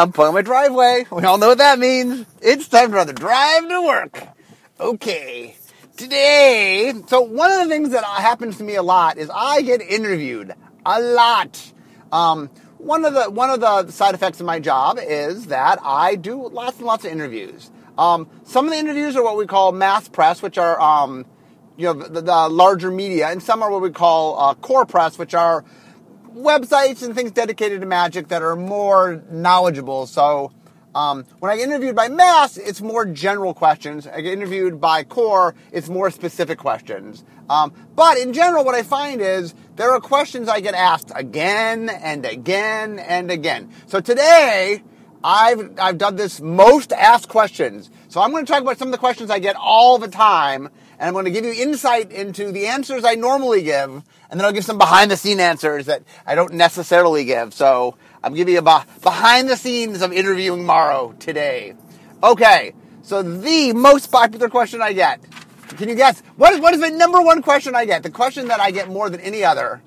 I'm pulling my driveway. We all know what that means. It's time for the drive to work. Okay. Today, so one of the things that happens to me a lot is I get interviewed a lot. Um, one of the one of the side effects of my job is that I do lots and lots of interviews. Um, some of the interviews are what we call mass press, which are um, you know the, the, larger media, and some are what we call uh, core press, which are websites and things dedicated to magic that are more knowledgeable. So um, when I get interviewed by Mass, it's more general questions. I get interviewed by Core, it's more specific questions. Um, but in general, what I find is there are questions I get asked again and again and again. So today, I've, I've done this most asked questions. So I'm going to talk about some of the questions I get all the time, and I'm going to give you insight into the answers I normally give, and then I'll give some behind the scene answers that I don't necessarily give. So I'm giving you a behind the scenes of interviewing Maro today. Okay, so the most popular question I get. Can you guess? What is, what is the number one question I get? The question that I get more than any other.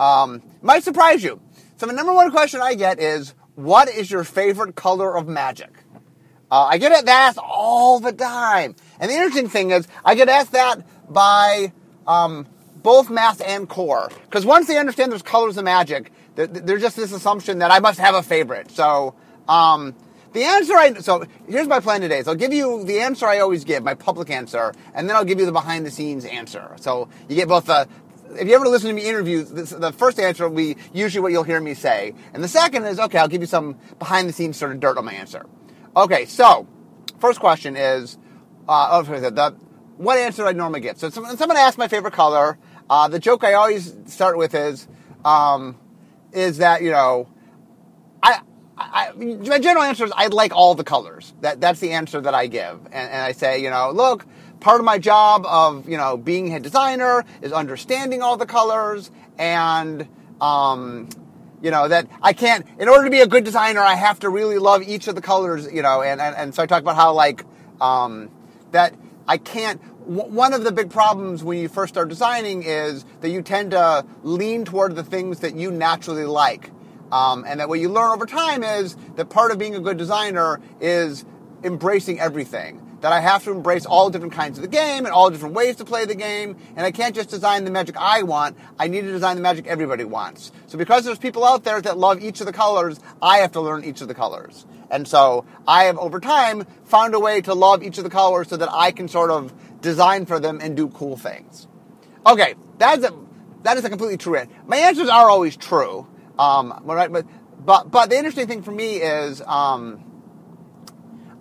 Um, might surprise you. So the number one question I get is, what is your favorite color of magic? Uh, I get that asked all the time. And the interesting thing is, I get asked that by um, both mass and core. Because once they understand there's colors of magic, there's just this assumption that I must have a favorite. So, um, the answer I, so here's my plan today. So I'll give you the answer I always give, my public answer, and then I'll give you the behind the scenes answer. So you get both the, if you ever listen to me interviews, this, the first answer will be usually what you'll hear me say. And the second is, okay, I'll give you some behind the scenes sort of dirt on my answer. Okay, so first question is, uh, the, what answer I normally get? So someone, someone asks my favorite color. Uh, the joke I always start with is, um, is that you know, I, I, my general answer is I like all the colors. That that's the answer that I give, and, and I say you know, look, part of my job of you know being a designer is understanding all the colors and um, you know that I can't. In order to be a good designer, I have to really love each of the colors. You know, and and, and so I talk about how like um, that I can't one of the big problems when you first start designing is that you tend to lean toward the things that you naturally like. Um, and that what you learn over time is that part of being a good designer is embracing everything. That I have to embrace all different kinds of the game and all different ways to play the game, and I can't just design the magic I want. I need to design the magic everybody wants. So because there's people out there that love each of the colors, I have to learn each of the colors. And so I have over time found a way to love each of the colors so that I can sort of design for them and do cool things. Okay, that's a that is a completely true answer. My answers are always true. Um, but but but the interesting thing for me is um,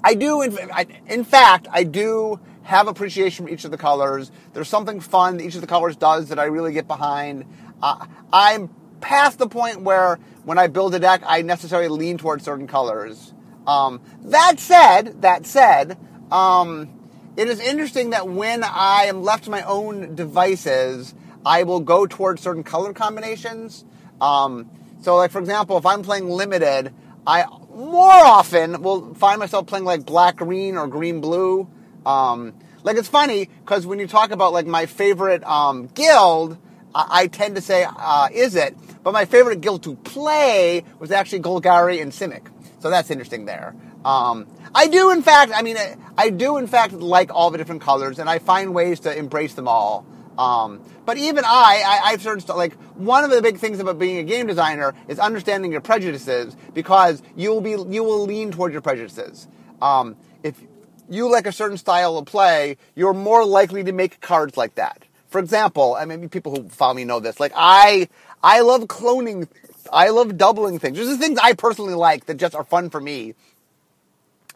I do in, I, in fact I do have appreciation for each of the colors. There's something fun that each of the colors does that I really get behind. Uh, I'm past the point where when I build a deck, I necessarily lean towards certain colors. Um, that said, that said, um, it is interesting that when I am left to my own devices, I will go towards certain color combinations. Um, so, like for example, if I'm playing limited, I more often will find myself playing like black green or green blue. Um, like it's funny because when you talk about like my favorite um, guild, I, I, tend to say uh, it. but my favorite guild to play was actually Golgari and Simic. So that's interesting there. Um, I do, in fact, I mean, I do, in fact, like all the different colors, and I find ways to embrace them all. Um, but even I, I, I've sort of like one of the big things about being a game designer is understanding your prejudices because you will be you will lean toward your prejudices. Um, if you like a certain style of play, you're more likely to make cards like that. For example, I mean, people who follow me know this. Like I, I love cloning. I love doubling things. There's things I personally like that just are fun for me.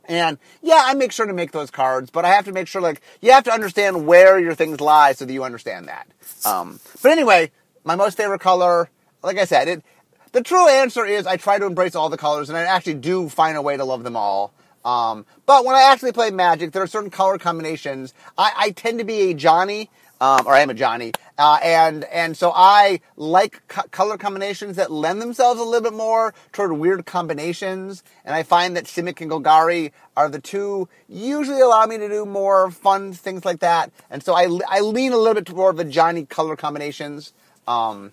And yeah, I make sure to make those cards, but I have to make sure like you have to understand where your things lie so that you understand that. Um, but anyway, my most favorite color, like I said, it the true answer is I try to embrace all the colors, and I actually do find a way to love them all. Um, but when I actually play Magic, there are certain color combinations. I, I tend to be a Johnny um, or I am a Johnny, uh, and and so I like co- color combinations that lend themselves a little bit more toward weird combinations, and I find that Simic and Golgari are the two usually allow me to do more fun things like that, and so I I lean a little bit toward the Johnny color combinations. Um,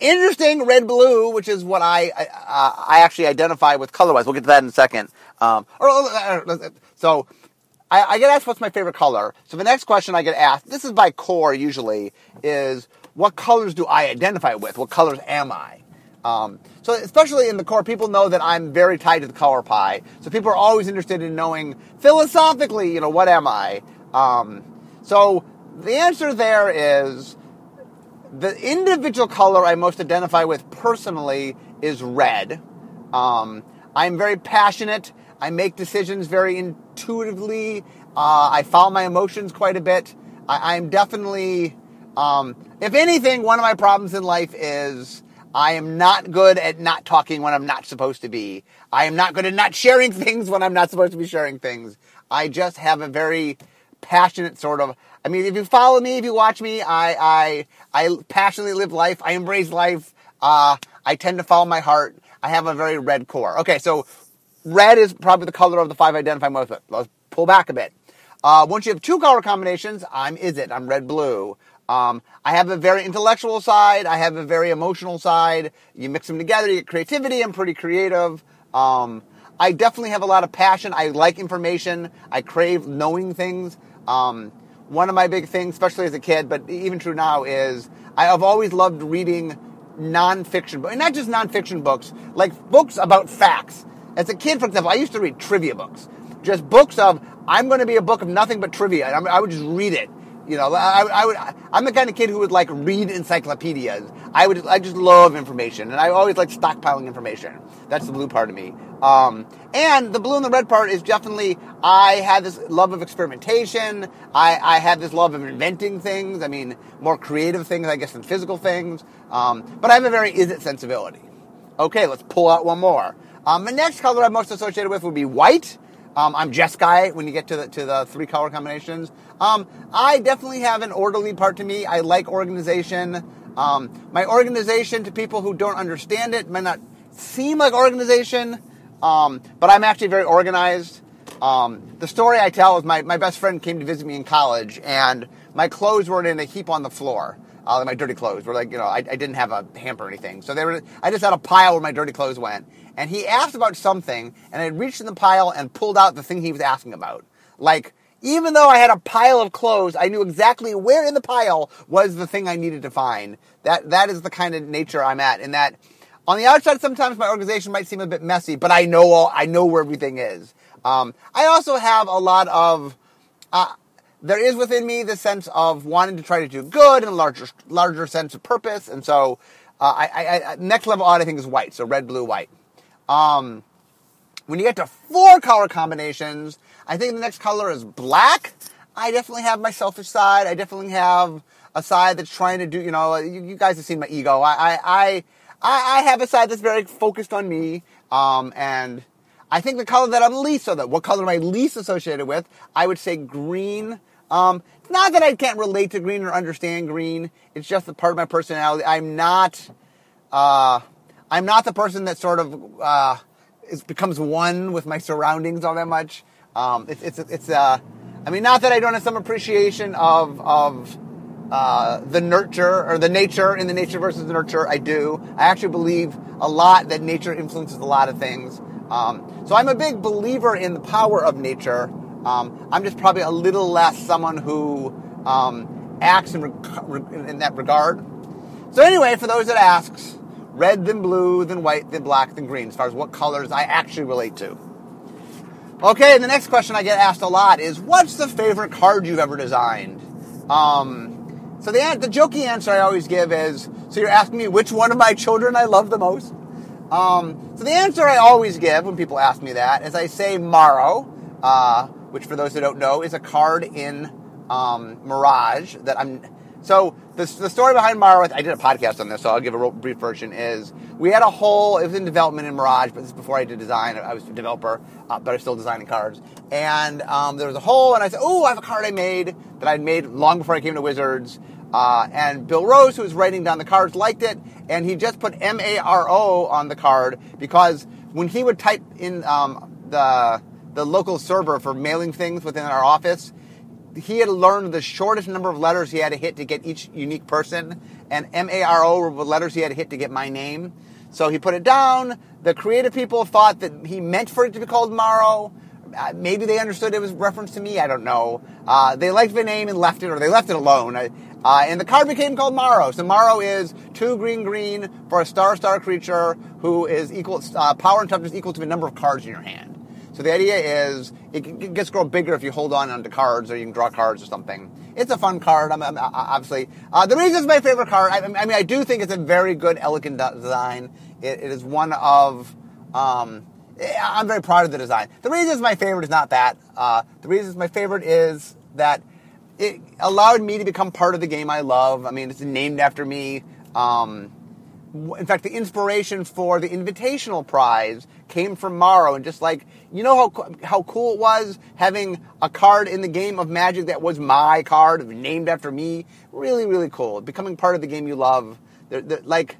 interesting red blue, which is what I I, uh, I actually identify with color wise. We'll get to that in a second. Um, or, so I, I, get asked what's my favorite color. So the next question I get asked, this is by core usually, is what colors do I identify with? What colors am I? Um, so especially in the core, people know that I'm very tied to the color pie. So people are always interested in knowing philosophically, you know, what am I? Um, so the answer there is the individual color I most identify with personally is red. Um, I'm very passionate. I make decisions very intuitively. Uh, I follow my emotions quite a bit. I, am definitely, um, if anything, one of my problems in life is I am not good at not talking when I'm not supposed to be. I am not good at not sharing things when I'm not supposed to be sharing things. I just have a very passionate sort of. I mean, if you follow me, if you watch me, I I I passionately live life. I embrace life. Uh, I tend to follow my heart. I have a very red core. Okay, so red is probably the color of the five identifying most. With let's pull back a bit. Uh, once you have two color combinations, I'm Izzet. I'm red blue. Um, I have a very intellectual side. I have a very emotional side. You mix them together, you get creativity. I'm pretty creative. Um, I definitely have a lot of passion. I like information. I crave knowing things. Um, one of my big things, especially as a kid, but even true now, is I've always loved reading nonfiction books, and not just nonfiction books, like books about facts. As a kid, for example, I used to read trivia books, just books of I'm going to be a book of nothing but trivia, and I would just read it you know, I, I would. I'm the kind of kid who would like read encyclopedias. I would. I just love information, and I always like stockpiling information. That's the blue part of me. Um, and the blue and the red part is definitely I have this love of experimentation. I, I have this love of inventing things. I mean, more creative things, I guess, than physical things. Um, but I have a very Izzet sensibility. Okay, let's pull out one more. Um, the next color I'm most associated with would be white. Um, I'm Jeskai when you get to the to the three color combinations. Um, I definitely have an orderly part to me. I like organization. Um, my organization to people who don't understand it might not seem like organization, um, but I'm actually very organized. Um, the story I tell is my, my best friend came to visit me in college, and my clothes were in a heap on the floor. Uh, my dirty clothes were like, you know, I, I didn't have a hamper or anything. So they were, I just had a pile where my dirty clothes went. And he asked about something, and I reached in the pile and pulled out the thing he was asking about. Like, even though I had a pile of clothes, I knew exactly where in the pile was the thing I needed to find. That that is the kind of nature I'm at. In that, on the outside, sometimes my organization might seem a bit messy, but I know all, I know where everything is. Um, I also have a lot of. Uh, there is within me the sense of wanting to try to do good and a larger larger sense of purpose, and so uh, I, I, next level odd I think is white, so red, blue, white. Um, when you get to four color combinations, I think the next color is black. I definitely have my selfish side. I definitely have a side that's trying to do, you know, you, you guys have seen my ego. I, I, I, I have a side that's very focused on me. Um, and I think the color that I'm least, so that what color am I least associated with? I would say green. Um, not that I can't relate to green or understand green. It's just a part of my personality. I'm not, uh, I'm not the person that sort of, uh, is, becomes one with my surroundings all that much. Um, it's it's it's uh, I mean, not that I don't have some appreciation of of uh, the nurture or the nature in the nature versus the nurture. I do. I actually believe a lot that nature influences a lot of things. Um, so I'm a big believer in the power of nature. Um, I'm just probably a little less someone who um, acts in, in that regard. So anyway, for those that asks, red then blue, then white, then black, then green, as far as what colors I actually relate to. Okay, the next question I get asked a lot is, what's the favorite card you've ever designed? Um, so the, the jokey answer I always give is, so you're asking me which one of my children I love the most? Um, so the answer I always give when people ask me that is I say Maro, uh, which for those who don't know is a card in um, Mirage that I'm so the, the story behind Maro, I did a podcast on this, so I'll give a real brief version. Is we had a whole, it was in development in Mirage, but this is before I did design. I was a developer, uh, but I was still designing cards. And um, there was a hole, and I said, "Oh, I have a card I made that I'd made long before I came to Wizards." Uh, and Bill Rose, who was writing down the cards, liked it, and he just put M A R O on the card because when he would type in um, the the local server for mailing things within our office, he had learned the shortest number of letters he had to hit to get each unique person, and M A R O were the letters he had to hit to get my name. So he put it down. The creative people thought that he meant for it to be called Maro. Uh, maybe they understood it was reference to me. I don't know. Uh, they liked the name and left it, or they left it alone. Uh, and the card became called Maro. So Maro is two green green for a star star creature who is equal uh, power and toughness equal to the number of cards in your hand. So the idea is it gets grow bigger if you hold on onto cards, or you can draw cards or something. It's a fun card. I'm, I'm obviously uh, the reason it's my favorite card. I, I, mean, I do think it's a very good, elegant design. it, it is one of um, I'm very proud of the design. The reason it's my favorite is not that. Uh, the reason it's my favorite is that it allowed me to become part of the game I love. I mean, it's named after me. Um, in fact, the inspiration for the Invitational Prize came from Maro, and just like you know how how cool it was having a card in the game of Magic that was my card, named after me. Really, really cool. Becoming part of the game you love. They're, they're, like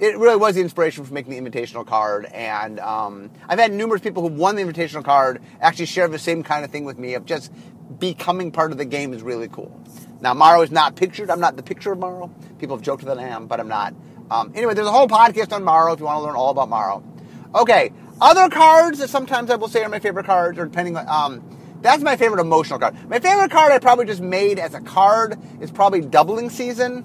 it really was the inspiration for making the invitational card. And um, I've had numerous people who won the invitational card actually share the same kind of thing with me of just becoming part of the game is really cool. Now, Maro is not pictured. I'm not the picture of Maro. People have joked that I am, but I'm not. Um, anyway, there's a whole podcast on Maro if you want to learn all about Maro. Okay, other cards that sometimes I will say are my favorite cards, or depending on. Um, that's my favorite emotional card. My favorite card I probably just made as a card is probably Doubling Season.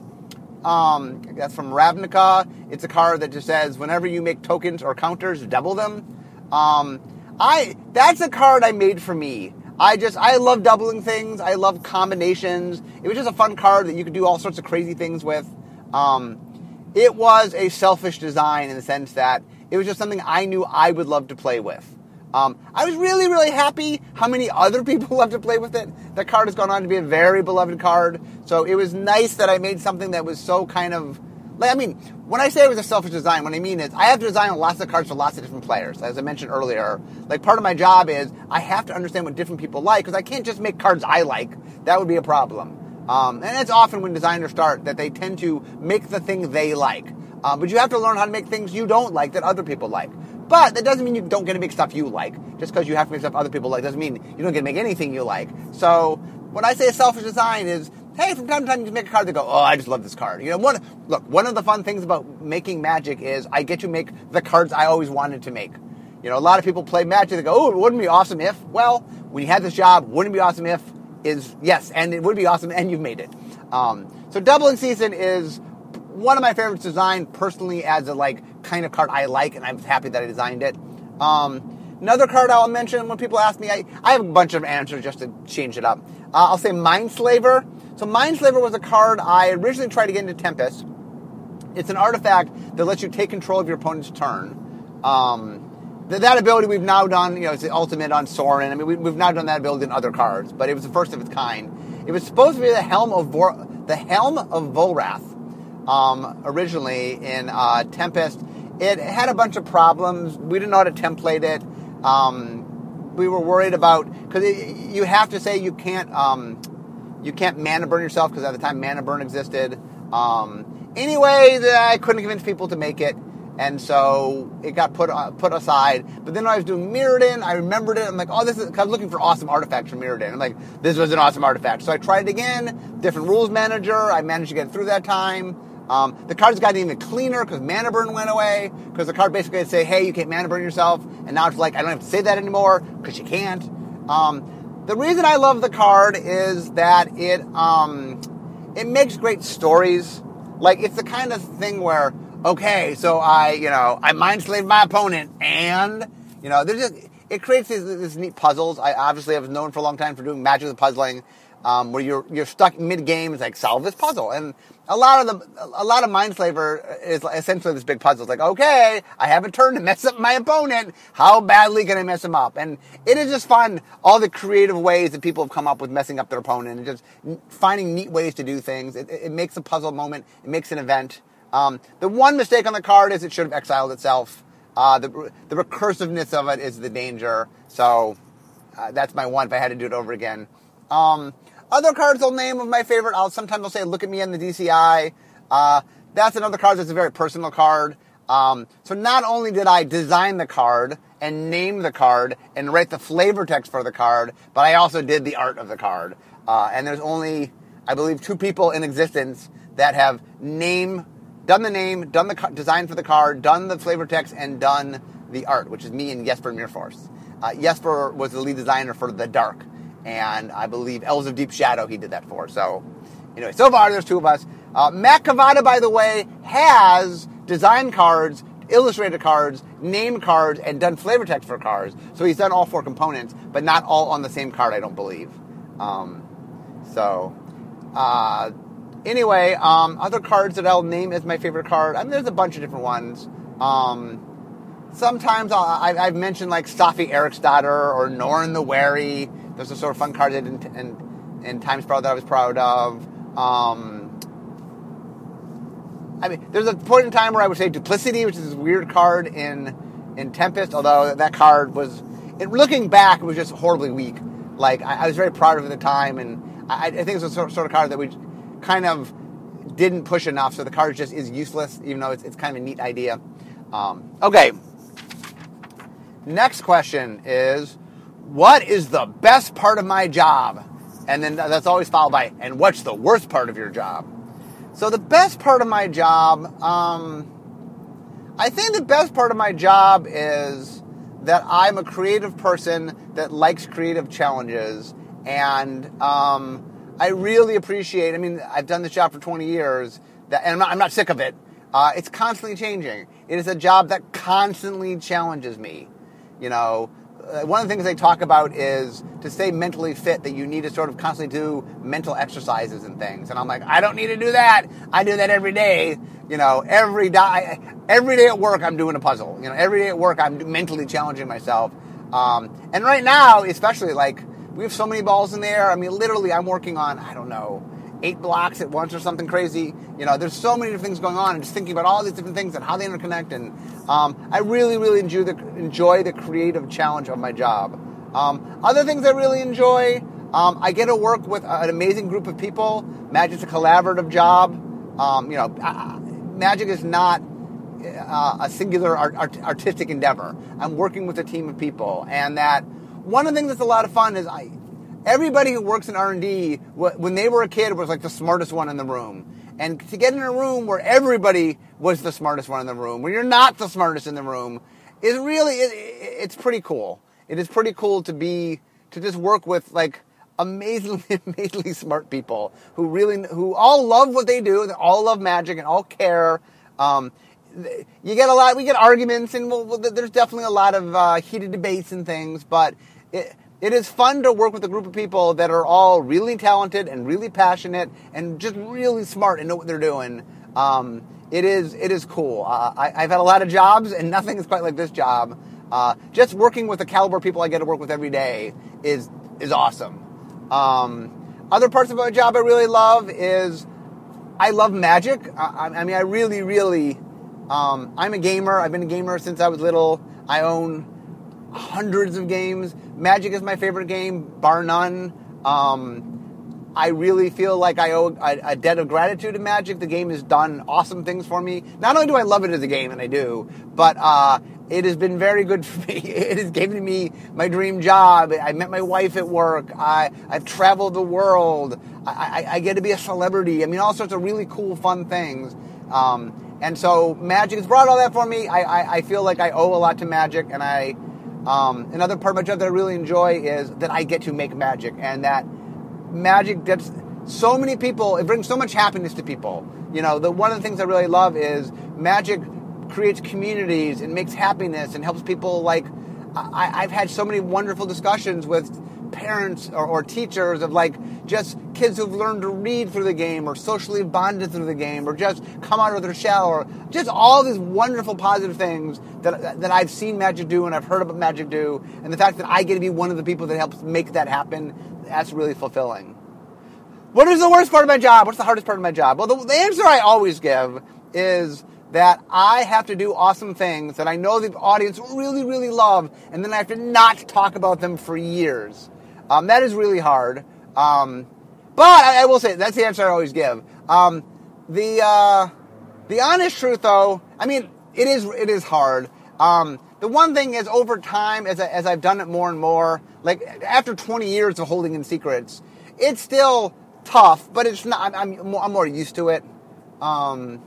Um, that's from Ravnica. It's a card that just says whenever you make tokens or counters, double them. Um, I that's a card I made for me. I just I love doubling things. I love combinations. It was just a fun card that you could do all sorts of crazy things with. Um, it was a selfish design in the sense that it was just something I knew I would love to play with. Um, I was really, really happy how many other people love to play with it. That card has gone on to be a very beloved card. So it was nice that I made something that was so kind of. Like, I mean, when I say it was a selfish design, what I mean is I have to design lots of cards for lots of different players. As I mentioned earlier, like part of my job is I have to understand what different people like because I can't just make cards I like. That would be a problem. Um, and it's often when designers start that they tend to make the thing they like. Uh, but you have to learn how to make things you don't like that other people like. But that doesn't mean you don't get to make stuff you like. Just because you have to make stuff other people like doesn't mean you don't get to make anything you like. So when I say a selfish design is, hey, from time to time you make a card that go, oh, I just love this card. You know, one look, one of the fun things about making Magic is I get to make the cards I always wanted to make. You know, a lot of people play Magic. They go, oh, it wouldn't be awesome if. Well, when you had this job, wouldn't it be awesome if is yes, and it would be awesome, and you've made it. Um, so doubling season is one of my favorites designed personally as a like kind of card I like, and I'm happy that I designed it. Um, another card I'll mention when people ask me, I, I have a bunch of answers just to change it up. Uh, I'll say Mindslaver. So Mindslaver was a card I originally tried to get into Tempest. It's an artifact that lets you take control of your opponent's turn. Um, that ability we've now done, you know, it's the ultimate on Sorin. I mean, we, have now done that ability in other cards, but it was the first of its kind. It was supposed to be the helm of Vor- the helm of Volrath, um, originally in uh, Tempest. It had a bunch of problems. We didn't know how to template it. Um, we were worried about because you have to say you can't um, you can't mana burn yourself because at the time mana burn existed. Um, anyway, I couldn't convince people to make it, and so it got put uh, put aside. But then I was doing Mirrodin, I remembered it. I'm like, oh, this is. I was looking for awesome artifacts from Mirrodin. I'm like, this was an awesome artifact. So I tried it again. Different rules manager. I managed to get through that time. Um, the card's gotten even cleaner because mana burn went away. Because the card basically say, hey, you can't mana burn yourself. And now it's like, I don't have to say that anymore because you can't. Um, the reason I love the card is that it, um, it makes great stories. Like, it's the kind of thing where, okay, so I, you know, I mind slave my opponent and, you know, there's just, it creates these, these neat puzzles. I obviously have known for a long time for doing magic of puzzling um, where you're you're stuck mid game. It's like solve this puzzle, and a lot of the a lot of Mindslaver is essentially this big puzzle. It's like okay, I have a turn to mess up my opponent. How badly can I mess him up? And it is just fun. All the creative ways that people have come up with messing up their opponent, and just finding neat ways to do things. It, it makes a puzzle moment. It makes an event. Um, the one mistake on the card is it should have exiled itself. Uh, the the recursiveness of it is the danger. So uh, that's my one. If I had to do it over again. Um, other cards I'll name of my favorite. I'll sometimes I'll say, "Look at me I'm the DCI." Uh, that's another card that's a very personal card. Um, so not only did I design the card and name the card and write the flavor text for the card, but I also did the art of the card. Uh, and there's only, I believe, two people in existence that have name, done the name, done the design for the card, done the flavor text, and done the art, which is me and Jesper Myrfors. Uh, Jesper was the lead designer for The Dark, and I believe Elves of Deep Shadow he did that for. So, anyway, so far there's two of us. Uh, Matt Cavotta, by the way, has design cards, illustrated cards, name cards, and done flavor text for cards. So he's done all four components, but not all on the same card, I don't believe. Um, so, uh, anyway, um, other cards that I'll name as my favorite card. I mean, there's a bunch of different ones. Um, sometimes i have mentioned like Stafi daughter or Norin the Wary. Those are sort of fun cards in, in, in Time Spiral that I was proud of. Um, I mean, there's a point in time where I would say Duplicity, which is this weird card in in Tempest, although that card was, it, looking back, it was just horribly weak. Like, I, I was very proud of it at the time, and I, I think it's a sort, sort of card that we kind of didn't push enough, so the card just is useless, even though it's, it's kind of a neat idea. Um, okay. Next question is What is the best part of my job? And then that's always followed by, And what's the worst part of your job? So the best part of my job, um, I think the best part of my job is that I'm a creative person that likes creative challenges, and um, I really appreciate. I mean, I've done this job for 20 years, that, and I'm not, I'm not sick of it. Uh, it's constantly changing. It is a job that constantly challenges me. You know, one of the things they talk about is to stay mentally fit that you need to sort of constantly do mental exercises and things. And i'm like i don't need to do that. I do that every day. You know every day every day at work i'm doing a puzzle. You know every day at work i'm mentally challenging myself. Um, and right now especially like we have so many balls in the air. I mean literally i'm working on i don't know eight blocks at once or something crazy. You know, there's so many different things going on, and just thinking about all these different things and how they interconnect. And um, I really, really enjoy the enjoy the creative challenge of my job. Um, other things I really enjoy, um, I get to work with an amazing group of people. Magic's a collaborative job. Um, you know, magic is not uh, a singular art, art, artistic endeavor. I'm working with a team of people, and that one of the things that's a lot of fun is I everybody who works in R&D, when they were a kid, was like the smartest one in the room. And to get in a room where everybody was the smartest one in the room, where you're not the smartest in the room, is really, it, it's pretty cool. It is pretty cool to be, to just work with like amazingly, amazingly smart people who really, who all love what they do, they all love magic and all care. Um, you get a lot, we get arguments and well, there's definitely a lot of uh, heated debates and things, but it, it is fun to work with a group of people that are all really talented and really passionate and just really smart and know what they're doing. Um, it is it is cool. Uh, I, have had a lot of jobs and nothing is quite like this job. Uh, just working with the caliber of people I get to work with every day is is awesome. Um, other parts of my job I really love is I love magic. I, I mean, I really, really. Um, I'm a gamer. I've been a gamer since I was little. I own hundreds of games. Magic is my favorite game, bar none. Um, I really feel like I owe a, a, debt of gratitude to Magic. The game has done awesome things for me. Not only do I love it as a game, and I do, but uh, it has been very good for me. It has given me my dream job. I met my wife at work. I, I've traveled the world. I, I, I get to be a celebrity. I mean, all sorts of really cool, fun things. Um, and so Magic has brought all that for me. I, I, I feel like I owe a lot to Magic, and I um, another part of my job that I really enjoy is that I get to make magic, and that magic gets so many people. It brings so much happiness to people. You know, the one of the things I really love is magic creates communities and makes happiness and helps people. Like I, I've had so many wonderful discussions with parents or, or, teachers of like just kids who've learned to read through the game or socially bonded through the game or just come out of their shell or just all these wonderful positive things that, that I've seen Magic do and I've heard about Magic do and the fact that I get to be one of the people that helps make that happen that's really fulfilling. What is the worst part of my job? What's the hardest part of my job? Well, the, the answer I always give is that I have to do awesome things that I know the audience really, really love, and then I have to not talk about them for years. Um, that is really hard. Um, but I, I, will say that's the answer I always give. Um, the uh, the honest truth, though, I mean, it is it is hard. Um, the one thing is over time, as, I, as I've done it more and more, like after 20 years of holding in secrets, it's still tough, but it's not. I'm, I'm, more, I'm more used to it. Um,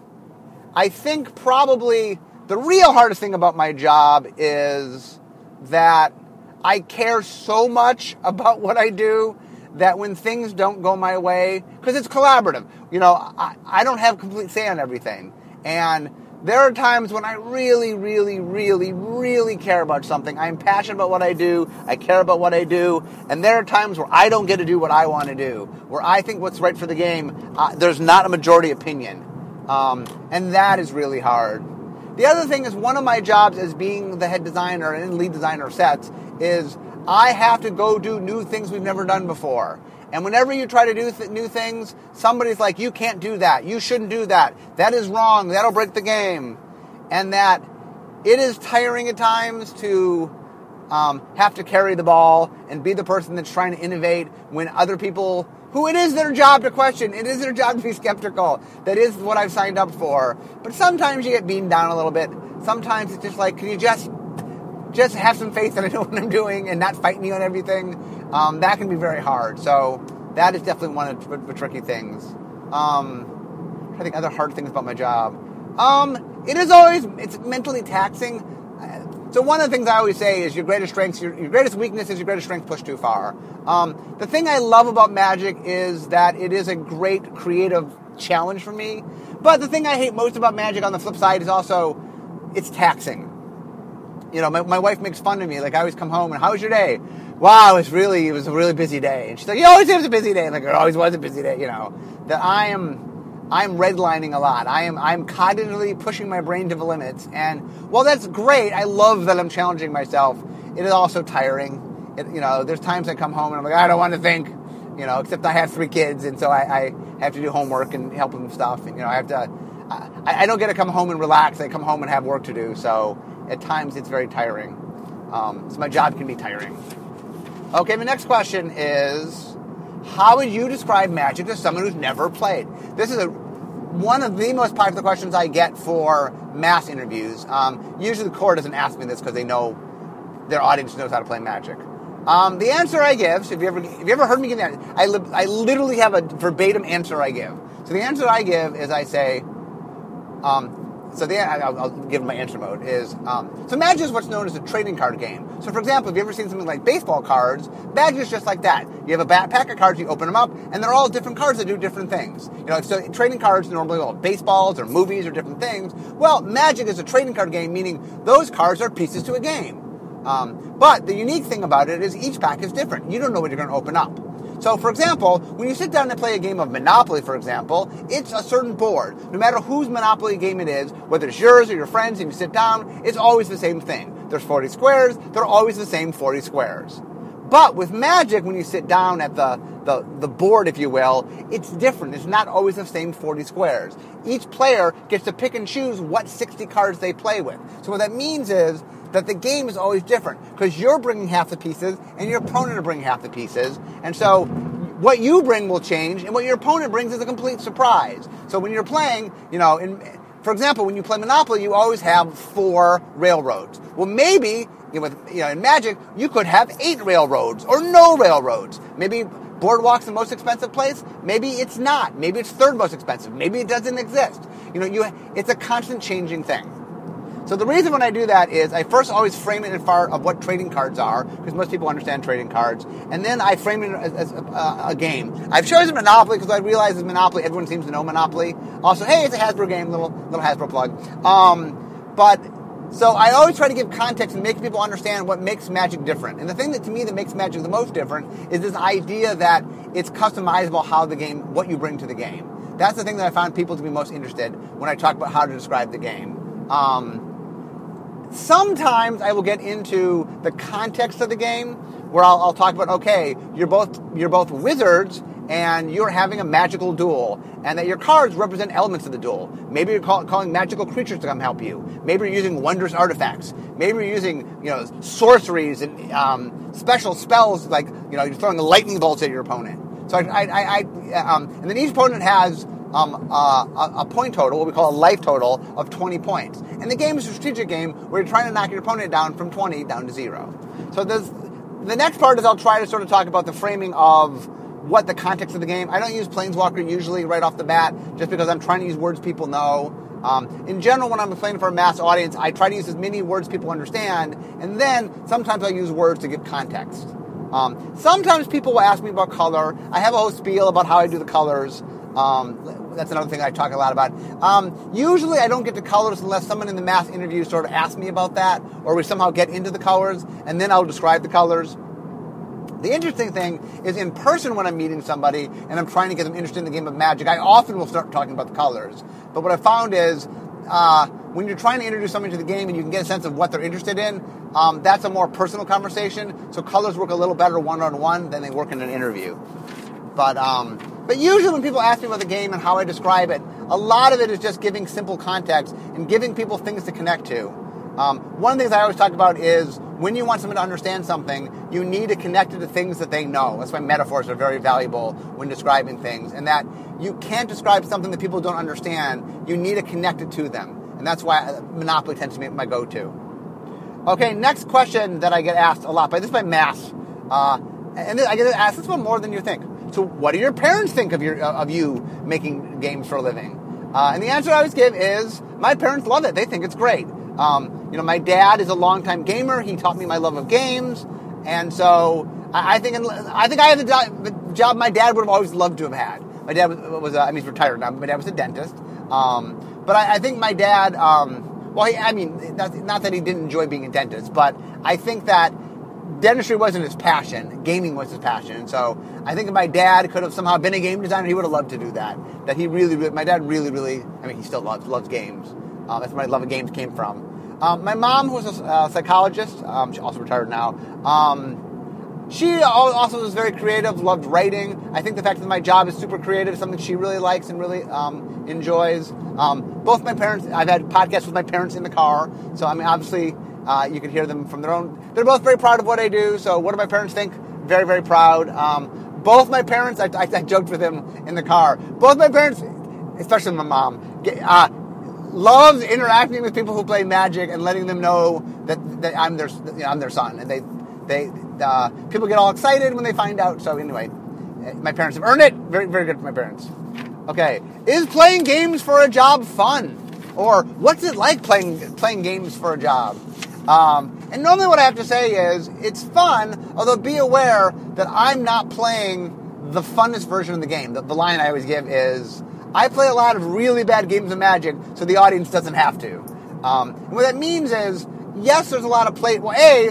I think probably the real hardest thing about my job is that I care so much about what I do that when things don't go my way, because it's collaborative, you know, I, I don't have complete say on everything. And there are times when I really, really, really, really care about something. I'm passionate about what I do. I care about what I do. And there are times where I don't get to do what I want to do, where I think what's right for the game, uh, there's not a majority opinion. Um, and that is really hard. The other thing is one of my jobs as being the head designer and lead designer sets is I have to go do new things we've never done before. And whenever you try to do th- new things, somebody's like, you can't do that. You shouldn't do that. That is wrong. That'll break the game. And that it is tiring at times to um, have to carry the ball and be the person that's trying to innovate when other people, who it is their job to question, it is their job to be skeptical. That is what I've signed up for. But sometimes you get beaten down a little bit. Sometimes it's just like, can you just just have some faith that I know what I'm doing and not fight me on everything, um, that can be very hard. So that is definitely one of the tricky things. Um, I think other hard things about my job. Um, it is always it's mentally taxing. So one of the things I always say is your greatest strength, your, your greatest weakness is your greatest strength pushed too far. Um, the thing I love about Magic is that it is a great creative challenge for me. But the thing I hate most about Magic on the flip side is also it's taxing you know, my, my wife makes fun of me. Like I always come home and how was your day? Wow, it was really it was a really busy day. And she's like, you always was a busy day. like it always was a busy day. You know, that I am I'm redlining a lot. I am I'm cognitively pushing my brain to the limits. And while that's great, I love that I'm challenging myself. It is also tiring. It, you know, there's times I come home and I'm like, I don't want to think. You know, except I have three kids, and so I, I have to do homework and help them with stuff. And you know, I have to. I, I don't get to come home and relax. I come home and have work to do. So at times it's very tiring. Um, so my job can be tiring. Okay, the next question is how would you describe magic to someone who's never played? This is a one of the most popular questions I get for mass interviews. Um, usually the core doesn't ask me this because they know their audience knows how to play magic. Um, the answer I give, so if you ever if you ever heard me give that, I, li- I literally have a verbatim answer I give. So the answer I give is I say, um, so the I'll, I'll give my answer mode is um, so Magic is what's known as a trading card game. So for example, if you ever seen something like baseball cards, Magic is just like that. You have a pack of cards, you open them up, and they're all different cards that do different things. You know, so trading cards normally all baseballs or movies or different things. Well, Magic is a trading card game, meaning those cards are pieces to a game. Um, but the unique thing about it is each pack is different. You don't know what you're going to open up. So, for example, when you sit down and play a game of Monopoly, for example, it's a certain board. No matter whose Monopoly game it is, whether it's yours or your friends, and you sit down, it's always the same thing. There's 40 squares, they're always the same 40 squares. But with Magic, when you sit down at the, the, the board, if you will, it's different. It's not always the same 40 squares. Each player gets to pick and choose what 60 cards they play with. So what that means is that the game is always different because you're bringing half the pieces and your opponent are bringing half the pieces. And so what you bring will change and what your opponent brings is a complete surprise. So when you're playing, you know, in, for example, when you play Monopoly, you always have four railroads. Well, maybe you know, with, you know, in Magic, you could have eight railroads or no railroads. Maybe Boardwalk's the most expensive place. Maybe it's not. Maybe it's third most expensive. Maybe it doesn't exist. You know, you, it's a constant changing thing. So the reason when I do that is I first always frame it in far of what trading cards are, because most people understand trading cards, and then I frame it as, as a, a, game. I've chosen Monopoly because I realize it's Monopoly. Everyone seems to know Monopoly. Also, hey, it's a Hasbro game, little little Hasbro plug. Um, but so I always try to give context and make people understand what makes Magic different. And the thing that to me that makes Magic the most different is this idea that it's customizable how the game, what you bring to the game. That's the thing that I found people to be most interested when I talk about how to describe the game. Um, Sometimes I will get into the context of the game where I'll, I'll, talk about okay, you're both you're both wizards and you're having a magical duel, and that your cards represent elements of the duel. Maybe you're call, calling magical creatures to come help you. Maybe you're using wondrous artifacts. Maybe you're using you know sorceries and um, special spells like you know you're throwing the lightning bolts at your opponent. So I, I, I um, and then each opponent has um, uh, a, point total, what we call a life total of 20 points. And the game is a strategic game where you're trying to knock your opponent down from 20 down to zero. So the next part is I'll try to sort of talk about the framing of what the context of the game. I don't use Planeswalker usually right off the bat, just because I'm trying to use words people know. Um, in general, when I'm playing for a mass audience, I try to use as many words people understand, and then sometimes I use words to give context. Um, sometimes people will ask me about color. I have a whole spiel about how I do the colors. Um, that's another thing I talk a lot about. Um, usually, I don't get to colors unless someone in the mass interview sort of asks me about that, or we somehow get into the colors, and then I'll describe the colors. The interesting thing is in person when I'm meeting somebody and I'm trying to get them interested in the game of Magic, I often will start talking about the colors. But what I found is uh, when you're trying to introduce somebody to the game and you can get a sense of what they're interested in, um, that's a more personal conversation. So colors work a little better one on one than they work in an interview. But um, but usually when people ask me about the game and how I describe it, a lot of it is just giving simple context and giving people things to connect to. Um, one of the things I always talk about is when you want someone to understand something, you need to connect it to things that they know. That's why metaphors are very valuable when describing things, and that you can't describe something that people don't understand. You need to connect it to them, and that's why Monopoly tends to be my go-to. Okay, next question that I get asked a lot by this is by Mass, uh, and I get asked this one more than you think. So, what do your parents think of your of you making games for a living? Uh, and the answer I always give is my parents love it. They think it's great. Um, you know, my dad is a longtime gamer. He taught me my love of games, and so I, I think I think I have the job my dad would have always loved to have had. My dad was, was a, I mean, he's retired now. My dad was a dentist, um, but I, I, think my dad. Um, well, he, I mean, not that he didn't enjoy being a dentist, but I think that dentistry wasn't his passion. Gaming was his passion. So I think if my dad could have somehow been a game designer, he would have loved to do that. That he really, really my dad really, really, I mean, he still loves, loves games. Uh, that's where my love of games came from. Um, my mom, who was a uh, psychologist, um, she also retired now. Um, she also was very creative, loved writing. I think the fact that my job is super creative is something she really likes and really um, enjoys. Um, both my parents, I've had podcasts with my parents in the car, so I mean, obviously, uh, you can hear them from their own. They're both very proud of what I do. So, what do my parents think? Very, very proud. Um, both my parents, I, I, I, joked with them in the car. Both my parents, especially my mom, uh, loves interacting with people who play Magic and letting them know that, that I'm their you know, I'm their son, and they they uh, people get all excited when they find out. So anyway, my parents have earned it. Very very good for my parents. Okay, is playing games for a job fun, or what's it like playing playing games for a job? Um, and normally, what I have to say is it's fun, although be aware that I'm not playing the funnest version of the game. The, the line I always give is I play a lot of really bad games of Magic, so the audience doesn't have to. Um, and what that means is, yes, there's a lot of play. Well, a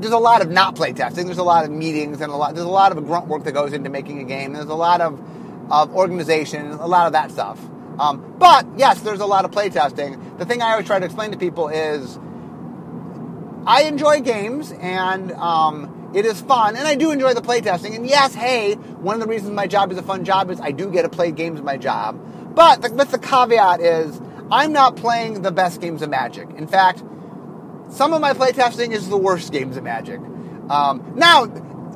there's a lot of not play testing. There's a lot of meetings and a lot. There's a lot of grunt work that goes into making a game. There's a lot of of organization, a lot of that stuff. Um, but yes, there's a lot of play testing. The thing I always try to explain to people is, I enjoy games and. Um, it is fun, and I do enjoy the playtesting. And yes, hey, one of the reasons my job is a fun job is I do get to play games in my job. But the, the caveat is I'm not playing the best games of Magic. In fact, some of my playtesting is the worst games of Magic. Um, now,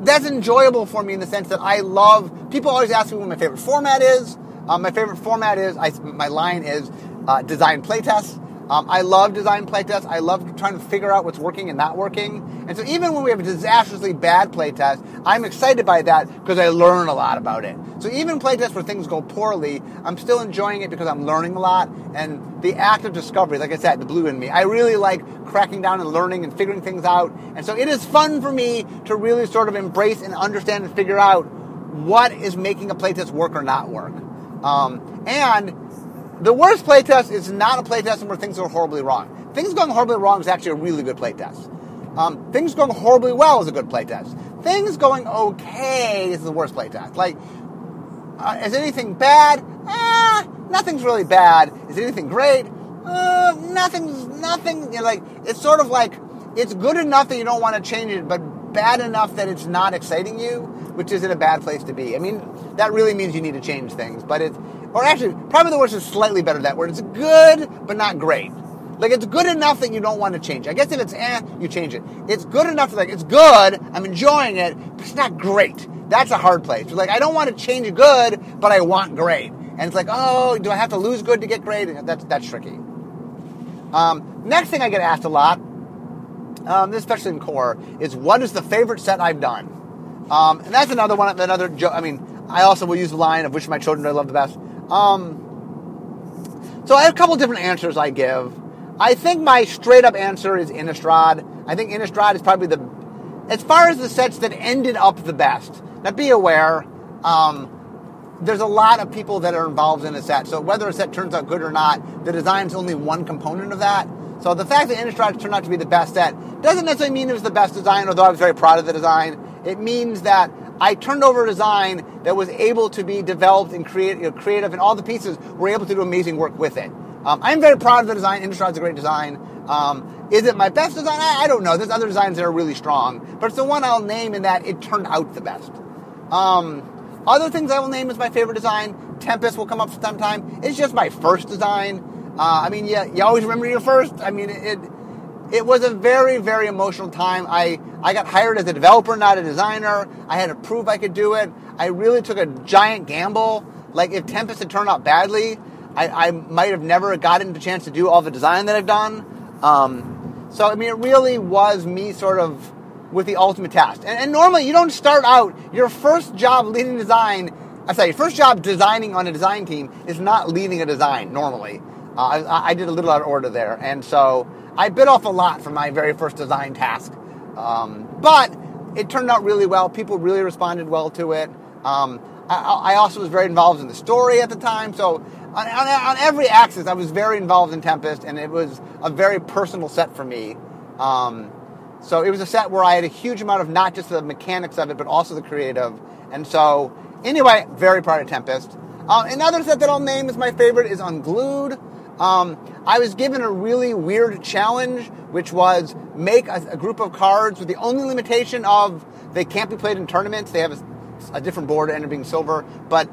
that's enjoyable for me in the sense that I love. People always ask me what my favorite format is. Um, my favorite format is I, my line is uh, design playtests. Um, I love design playtests. I love trying to figure out what's working and not working. And so even when we have a disastrously bad playtest, I'm excited by that because I learn a lot about it. So even playtests where things go poorly, I'm still enjoying it because I'm learning a lot. And the act of discovery, like I said, the blue in me, I really like cracking down and learning and figuring things out. And so it is fun for me to really sort of embrace and understand and figure out what is making a playtest work or not work. Um, and the worst playtest is not a playtest where things go horribly wrong. Things going horribly wrong is actually a really good playtest. Um, things going horribly well is a good playtest. Things going okay is the worst playtest. Like, uh, is anything bad? Eh, nothing's really bad. Is anything great? Uh, nothing's nothing. You know, like it's sort of like it's good enough that you don't want to change it, but bad enough that it's not exciting you, which isn't a bad place to be. I mean, that really means you need to change things, but it's or actually, probably the worst is slightly better that word. It's good, but not great. Like it's good enough that you don't want to change. I guess if it's eh, you change it. It's good enough to like it's good. I'm enjoying it, but it's not great. That's a hard place. You're like I don't want to change good, but I want great. And it's like, oh, do I have to lose good to get great? That's that's tricky. Um, next thing I get asked a lot, um, especially in core, is what is the favorite set I've done? Um, and that's another one. Another joke. I mean, I also will use the line of which of my children do I love the best. Um, so I have a couple different answers I give. I think my straight up answer is Innistrad. I think Innistrad is probably the, as far as the sets that ended up the best. Now be aware, um, there's a lot of people that are involved in a set. So whether a set turns out good or not, the design is only one component of that. So the fact that Innistrad turned out to be the best set doesn't necessarily mean it was the best design, although I was very proud of the design. It means that I turned over a design that was able to be developed and create, you know, creative, and all the pieces were able to do amazing work with it. Um, I'm very proud of the design. Innistrad's a great design. Um, is it my best design? I, I, don't know. There's other designs that are really strong, but it's the one I'll name in that it turned out the best. Um, other things I will name as my favorite design. Tempest will come up sometime. It's just my first design. Uh, I mean, yeah, you always remember your first. I mean, it, it it was a very, very emotional time. I, I got hired as a developer, not a designer. I had to prove I could do it. I really took a giant gamble. Like, if Tempest had turned out badly, I, I might have never gotten the chance to do all the design that I've done. Um, so, I mean, it really was me sort of with the ultimate task. And, and normally, you don't start out your first job leading design. I say, your first job designing on a design team is not leading a design normally. Uh, I, I, did a little out of order there, and so I bit off a lot from my very first design task. Um, but it turned out really well. People really responded well to it. Um, I, I, also was very involved in the story at the time, so on, on, on, every axis, I was very involved in Tempest, and it was a very personal set for me. Um, so it was a set where I had a huge amount of not just the mechanics of it, but also the creative. And so, anyway, very proud of Tempest. Uh, another set that I'll name as my favorite is Unglued. Um, I was given a really weird challenge, which was make a, a, group of cards with the only limitation of they can't be played in tournaments. They have a, a different board, ended up being silver. But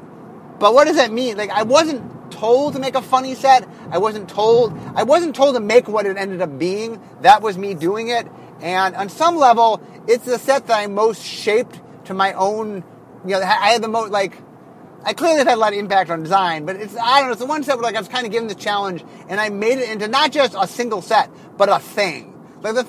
but what does that mean? Like I wasn't told to make a funny set. I wasn't told. I wasn't told to make what it ended up being. That was me doing it. And on some level, it's the set that I most shaped to my own. You know, I had the most like I clearly had a lot of impact on design, but it's I don't know. It's the one set where like I was kind of given the challenge, and I made it into not just a single set, but a thing. Like the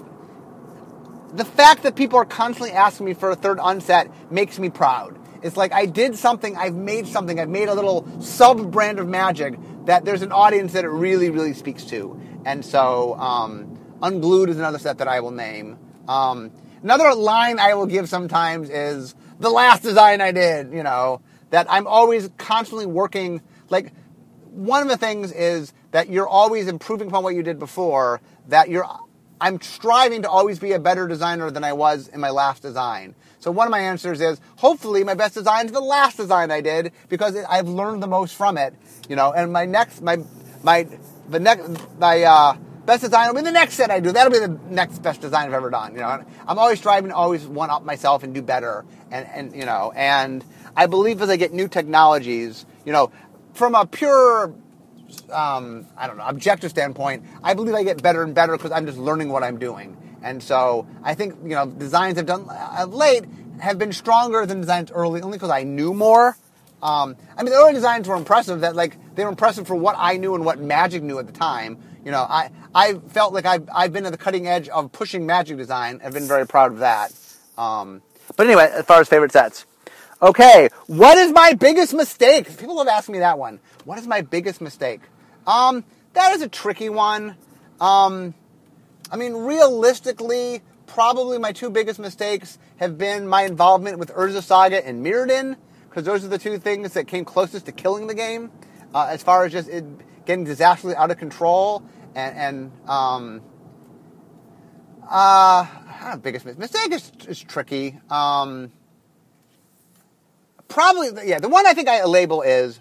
the fact that people are constantly asking me for a third unset makes me proud. It's like I did something, I've made something, I've made a little sub brand of magic that there's an audience that it really, really speaks to. And so, um, Unglued is another set that I will name. Um, another line I will give sometimes is the last design I did, you know that I'm always constantly working. Like, one of the things is that you're always improving upon what you did before. That you're, I'm striving to always be a better designer than I was in my last design. So one of my answers is hopefully my best design is the last design I did because I've learned the most from it. You know, and my next, my, my, the next, my, uh, best design will be the next set I do. That'll be the next best design I've ever done. You know, I'm always striving to always one up myself and do better. And, and, you know, and I believe as I get new technologies, you know, from a pure, um, I don't know, objective standpoint, I believe I get better and better because I'm just learning what I'm doing. And so I think, you know, designs I've done of late have been stronger than designs early only because I knew more. Um, I mean, the early designs were impressive. That like they were impressive for what I knew and what Magic knew at the time. You know, I I felt like I've I've been at the cutting edge of pushing Magic design. I've been very proud of that. Um, but anyway, as far as favorite sets, Okay, what is my biggest mistake? People have asked me that one. What is my biggest mistake? Um, that is a tricky one. Um, I mean, realistically, probably my two biggest mistakes have been my involvement with Urza Saga and Mirrodin, because those are the two things that came closest to killing the game, uh, as far as just it getting disastrously out of control and, and um, uh, biggest mistake is, is tricky. Um, probably, yeah, the one I think I label is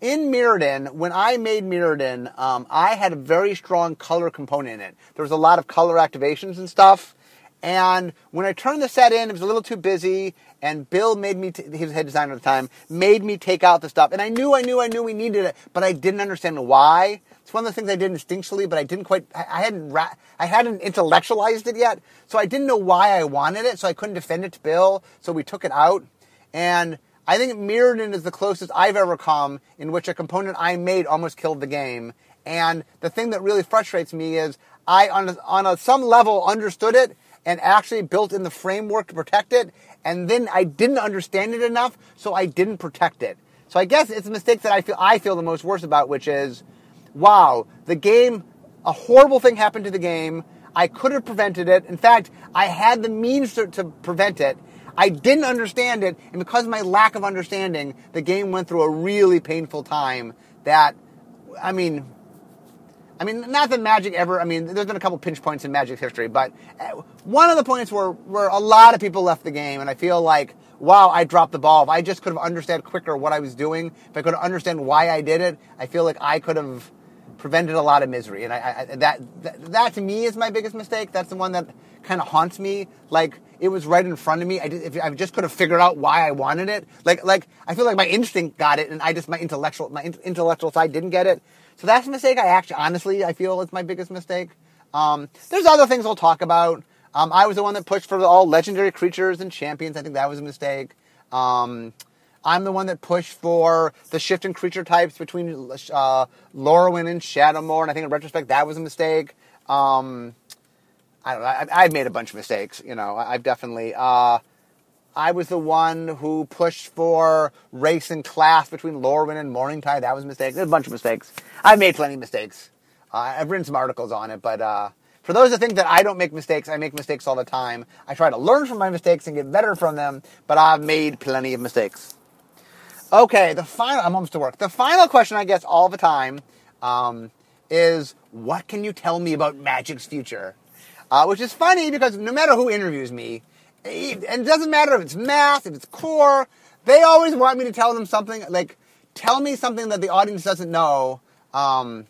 in Mirrodin, when I made Mirrodin, um, I had a very strong color component in it. There was a lot of color activations and stuff. And when I turned the set in, it was a little too busy. And Bill made me, t- he was head designer at the time, made me take out the stuff. And I knew, I knew, I knew we needed it, but I didn't understand why. It's one of the things I did instinctually, but I didn't quite, I hadn't, ra- I hadn't intellectualized it yet. So I didn't know why I wanted it. So I couldn't defend it to Bill. So we took it out. And I think Mirrodin is the closest I've ever come in which a component I made almost killed the game. And the thing that really frustrates me is I, on a, on a, some level, understood it and actually built in the framework to protect it. And then I didn't understand it enough, so I didn't protect it. So I guess it's a mistake that I feel I feel the most worse about, which is, wow, the game, a horrible thing happened to the game. I could have prevented it. In fact, I had the means to, to prevent it. I didn't understand it, and because of my lack of understanding, the game went through a really painful time. That, I mean, I mean, not that Magic ever. I mean, there's been a couple pinch points in Magic's history, but uh, one of the points where where a lot of people left the game, and I feel like wow, I dropped the ball. If I just could have understood quicker what I was doing, if I could have understand why I did it, I feel like I could have prevented a lot of misery. And I, I that, that, that to me is my biggest mistake. That's the one that kind of haunts me. Like it was right in front of me. I I just could have figured out why I wanted it. Like like I feel like my instinct got it, and I just my intellectual my intellectual side didn't get it. So that's a mistake. I actually honestly I feel is my biggest mistake. Um, there's other things I'll talk about. Um, I was the one that pushed for all legendary creatures and champions. I think that was a mistake. Um, I'm the one that pushed for the shift in creature types between uh, Lorwyn and Shadowmoor, and I think in retrospect that was a mistake. Um, I don't know. I, have made a bunch of mistakes. You know, I've definitely. Uh, I was the one who pushed for race and class between Lorwyn and Morningtide. That was a mistake. There's a bunch of mistakes. I've made plenty of mistakes. Uh, I've written some articles on it, but uh, for those that think that I don't make mistakes, I make mistakes all the time. I try to learn from my mistakes and get better from them, but I've made plenty of mistakes. Okay, the final, I'm almost to work. The final question I guess all the time um, is what can you tell me about Magic's future? Uh, which is funny because no matter who interviews me, and it doesn't matter if it's mass, if it's core, they always want me to tell them something like, tell me something that the audience doesn't know. Um,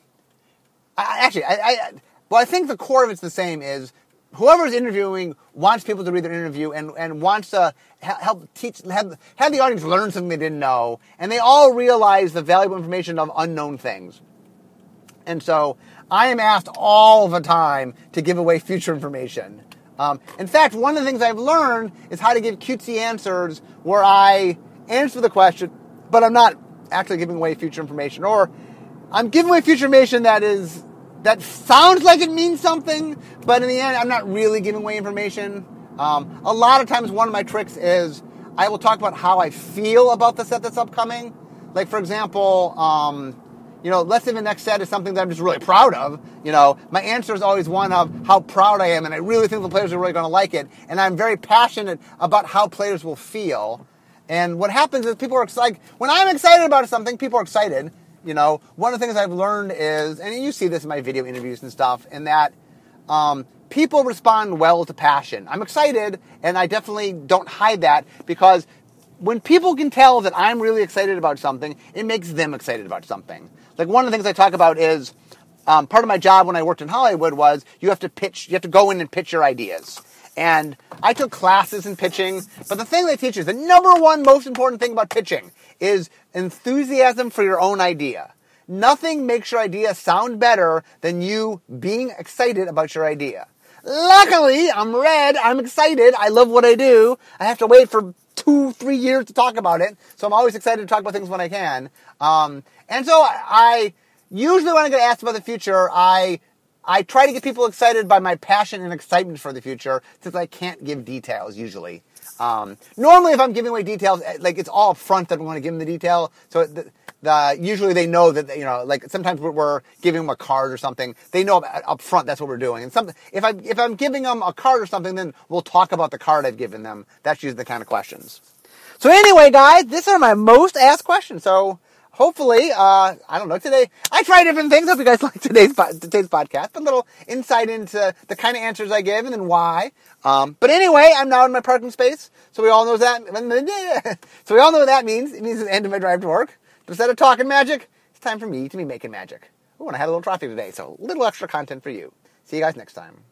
I, actually, I, I, well, I think the core of it's the same is whoever's interviewing wants people to read their interview and, and wants to help teach, have, have the audience learn something they didn't know. And they all realize the valuable information of unknown things. And so I am asked all the time to give away future information. Um, in fact, one of the things I've learned is how to give cutesy answers where I answer the question, but I'm not actually giving away future information. Or I'm giving away future information that is that sounds like it means something, but in the end, I'm not really giving away information. Um, a lot of times, one of my tricks is I will talk about how I feel about the set that's upcoming. Like, for example, um, you know, let's say the next set is something that I'm just really proud of. You know, my answer is always one of how proud I am, and I really think the players are really going to like it. And I'm very passionate about how players will feel. And what happens is people are like, when I'm excited about something, people are excited. You know, one of the things I've learned is, and you see this in my video interviews and stuff, in that um, people respond well to passion. I'm excited, and I definitely don't hide that because when people can tell that I'm really excited about something, it makes them excited about something. Like one of the things I talk about is um, part of my job when I worked in Hollywood was you have to pitch, you have to go in and pitch your ideas. And I took classes in pitching, but the thing they teach is the number one most important thing about pitching is enthusiasm for your own idea. Nothing makes your idea sound better than you being excited about your idea. Luckily, I'm red. I'm excited. I love what I do. I have to wait for two, three years to talk about it. So I'm always excited to talk about things when I can. Um, and so I, usually when I get asked about the future, I I try to get people excited by my passion and excitement for the future, since I can't give details usually. Um, normally, if I'm giving away details, eh, like it's all up front that I'm going to give them the detail. So the, usually they know that you know, like sometimes we're giving them a card or something. They know up front that's what we're doing. And some, if I if I'm giving them a card or something, then we'll talk about the card I've given them. That's usually the kind of questions. So anyway, guys, these are my most asked questions. So hopefully, uh, I don't know, today, I try different things. Hope you guys like today's, today's podcast. A little insight into the kind of answers I give and then why. Um, but anyway, I'm now in my parking space. So we all know that, so we all know what that means. It means the end of my drive to work. Instead of talking magic, it's time for me to be making magic. Oh, and I had a little trophy today, so a little extra content for you. See you guys next time.